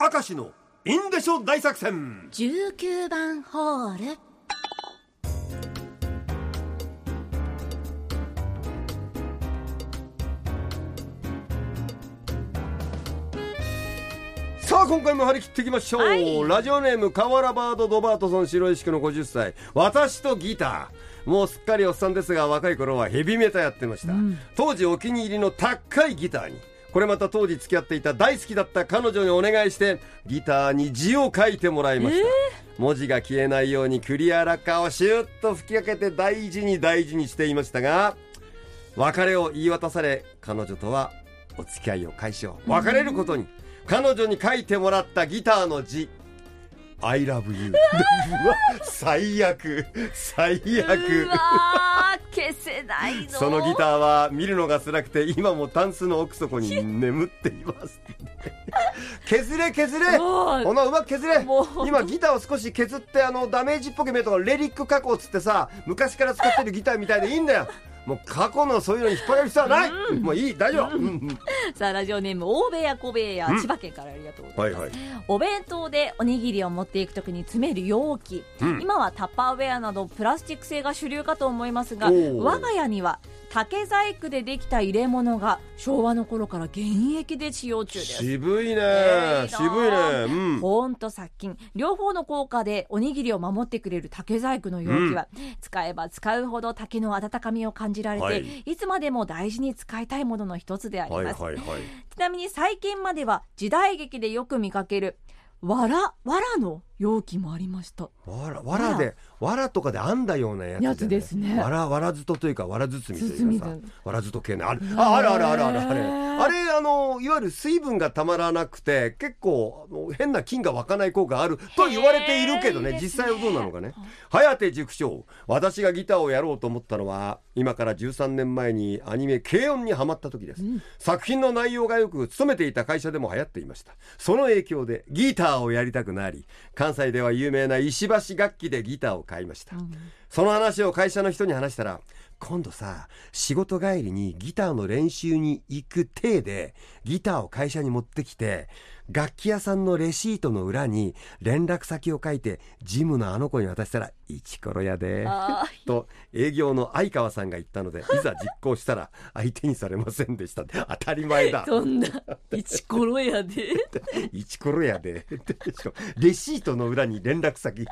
明石のインデショ大作戦。19番ホール。さあ今回も張り切っていきましょう、はい。ラジオネーム河原バード・ドバートソン白石区の50歳。私とギター。もうすっかりおっさんですが若い頃はヘビメタやってました、当時お気に入りの高いギターにこれまた当時付き合っていた大好きだった彼女にお願いしてギターに字を書いてもらいました、文字が消えないようにクリアラッカーをシュッと吹きかけて大事に大事にしていましたが別れを言い渡され彼女とはお付き合いを解消別れることに。彼女に書いてもらったギターの字 I love you. う わ最悪。最悪。うわー消せないの。そのギターは見るのが辛くて今もタンスの奥底に眠っています。削れ削れ。このうまく削れ。今ギターを少し削ってあのダメージっぽく見えるとレリック加工っつってさ昔から使ってるギターみたいでいいんだよもう過去のそういうのに引っ張られる必要はない、もういい大丈夫、うん。うん。さあラジオネーム大部屋小部屋うん。千葉県からありがとうございます、はいはい。お弁当でおにぎりを持っていくときに詰める容器、うん。今はタッパーウェアなどプラスチック製が主流かと思いますが我が家には竹細工でできた入れ物が昭和の頃から現役で使用中です。渋いね、えー渋いね。うん。保温と殺菌両方の効果でおにぎりを守ってくれる竹細工の容器は、使えば使うほど竹の温かみを感じられて、はい。い、つまでも大事に使いたいものの一つでありはいます、はいはい。ちなみに最近までは時代劇でよく見かけるわらわらの容器もありました。わらわらでわら。とかで編んだようなやつ,、やつですね。わらわらずとというかわら包みというかさ。わらずと系のあるああるあるあるあるあれ。あれあのいわゆる水分がたまらなくて結構変な菌が湧かない効果があると言われているけどね。ね実際はどうなのかね。颯塾長私がギターをやろうと思ったのは今から13年前にアニメ「軽音」にハマった時です、作品の内容がよく勤めていた会社でも流行っていました。その影響でギターをやりたくなり関西では有名な石橋楽器でギターを買いました、その話を会社の人に話したら今度さ仕事帰りにギターの練習に行く体でギターを会社に持ってきて楽器屋さんのレシートの裏に連絡先を書いてジムのあの子に渡したら「イチコロやで」あと営業の相川さんが言ったのでいざ実行したら相手にされませんでした当たり前だ。そんなイチコロやで。イチコロやでレシートの裏に連絡先。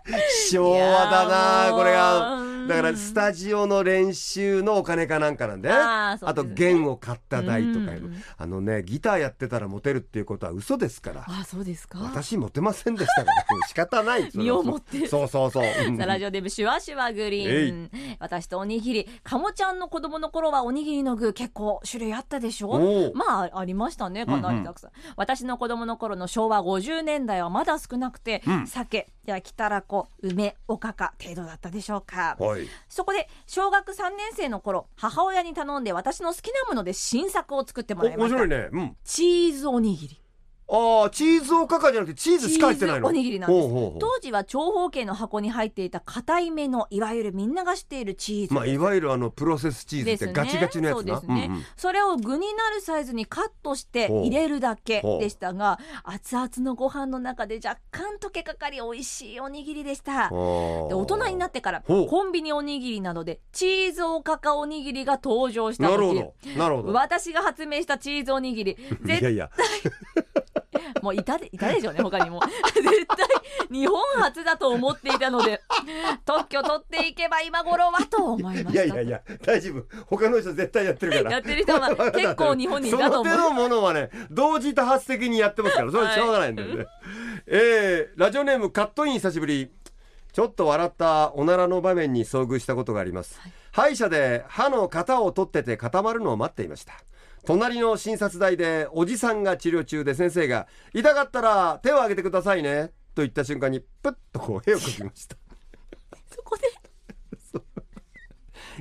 昭和だなこれが。だからスタジオの練習のお金かなんかなんで。ね。あと弦を買った代とかあのねギターやってたらモテるっていうことは嘘ですから。あそうですか？私モテませんでしたから 仕方ない。身をもって。そうそうそう。ラジオネームシュワシュワグリーン。私とおにぎり。かもちゃんの子供の頃はおにぎりの具結構種類あったでしょ？まあありましたね。かなりたくさん、私の子供の頃の昭和50年代はまだ少なくて、うん。鮭焼きたらこ梅おかか程度だったでしょうか。はい。そこで小学3年生の頃母親に頼んで私の好きなもので新作を作ってもおらいました。面白いね。うん。チーズおにぎりああチーズおかかじゃなくてチーズしか入ってないの？おにぎりなんです。当時は長方形の箱に入っていた硬いめのいわゆるみんなが知っているチーズ。まあいわゆるあのプロセスチーズってガチガチのやつな。そうですね。うんうん。それを具になるサイズにカットして入れるだけでしたが熱々のご飯の中で若干溶けかかり美味しいおにぎりでした。で大人になってからコンビニおにぎりなどでチーズおかかおにぎりが登場した時。なるほど。なるほど。私が発明したチーズおにぎり。い絶やいや もういたでいたでしょうね他にも。絶対日本初だと思っていたので特許取っていけば今頃はと思いました。いやいやいや大丈夫。他の人絶対やってるから。やってる人は 結構日本にいたと思う。その手のものはね同時多発的にやってますからそれはしょうがないんだよね、えーラジオネームカットイン久しぶり。ちょっと笑ったおならの場面に遭遇したことがあります、歯医者で歯の型を取ってて固まるのを待っていました隣の診察台でおじさんが治療中で先生が「痛かったら手を挙げてくださいね」と言った瞬間にプッとこう絵を描きました。そこで？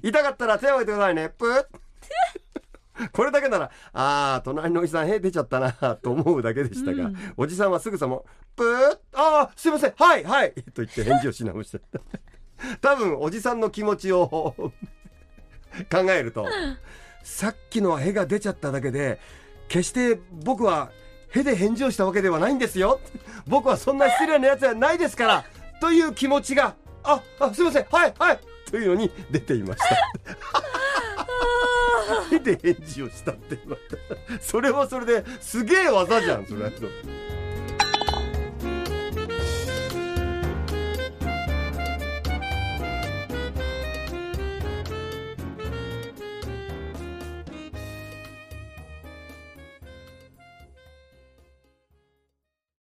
痛かったら手を挙げてくださいね。プッ。これだけなら、ああ、隣のおじさん、へ出ちゃったな、と思うだけでしたが、うん。おじさんはすぐさま、プッ、ああ、すいません、はい、はい、と言って返事をし直した。多分、おじさんの気持ちを考えると、さっきのはへが出ちゃっただけで、決して僕はへで返事をしたわけではないんですよ。僕はそんな失礼なやつはないですからという気持ちがああすいません。はいはい。というのに出ていました。へで返事をしたって言われたそれはそれですげえ技じゃんそれ